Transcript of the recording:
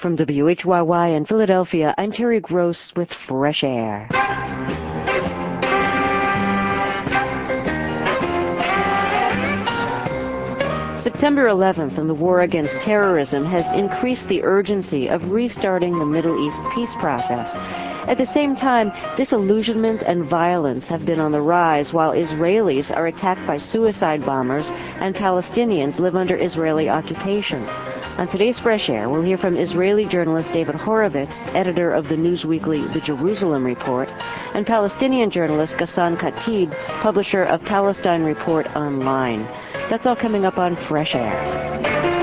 From WHYY in Philadelphia, I'm Terry Gross with Fresh Air. September 11th and the war against terrorism has increased the urgency of restarting the Middle East peace process. At the same time, disillusionment and violence have been on the rise while Israelis are attacked by suicide bombers and Palestinians live under Israeli occupation. On today's Fresh Air, we'll hear from Israeli journalist David Horovitz, editor of the news weekly The Jerusalem Report, and Palestinian journalist Ghassan Khatib, publisher of Palestine Report Online. That's all coming up on Fresh Air.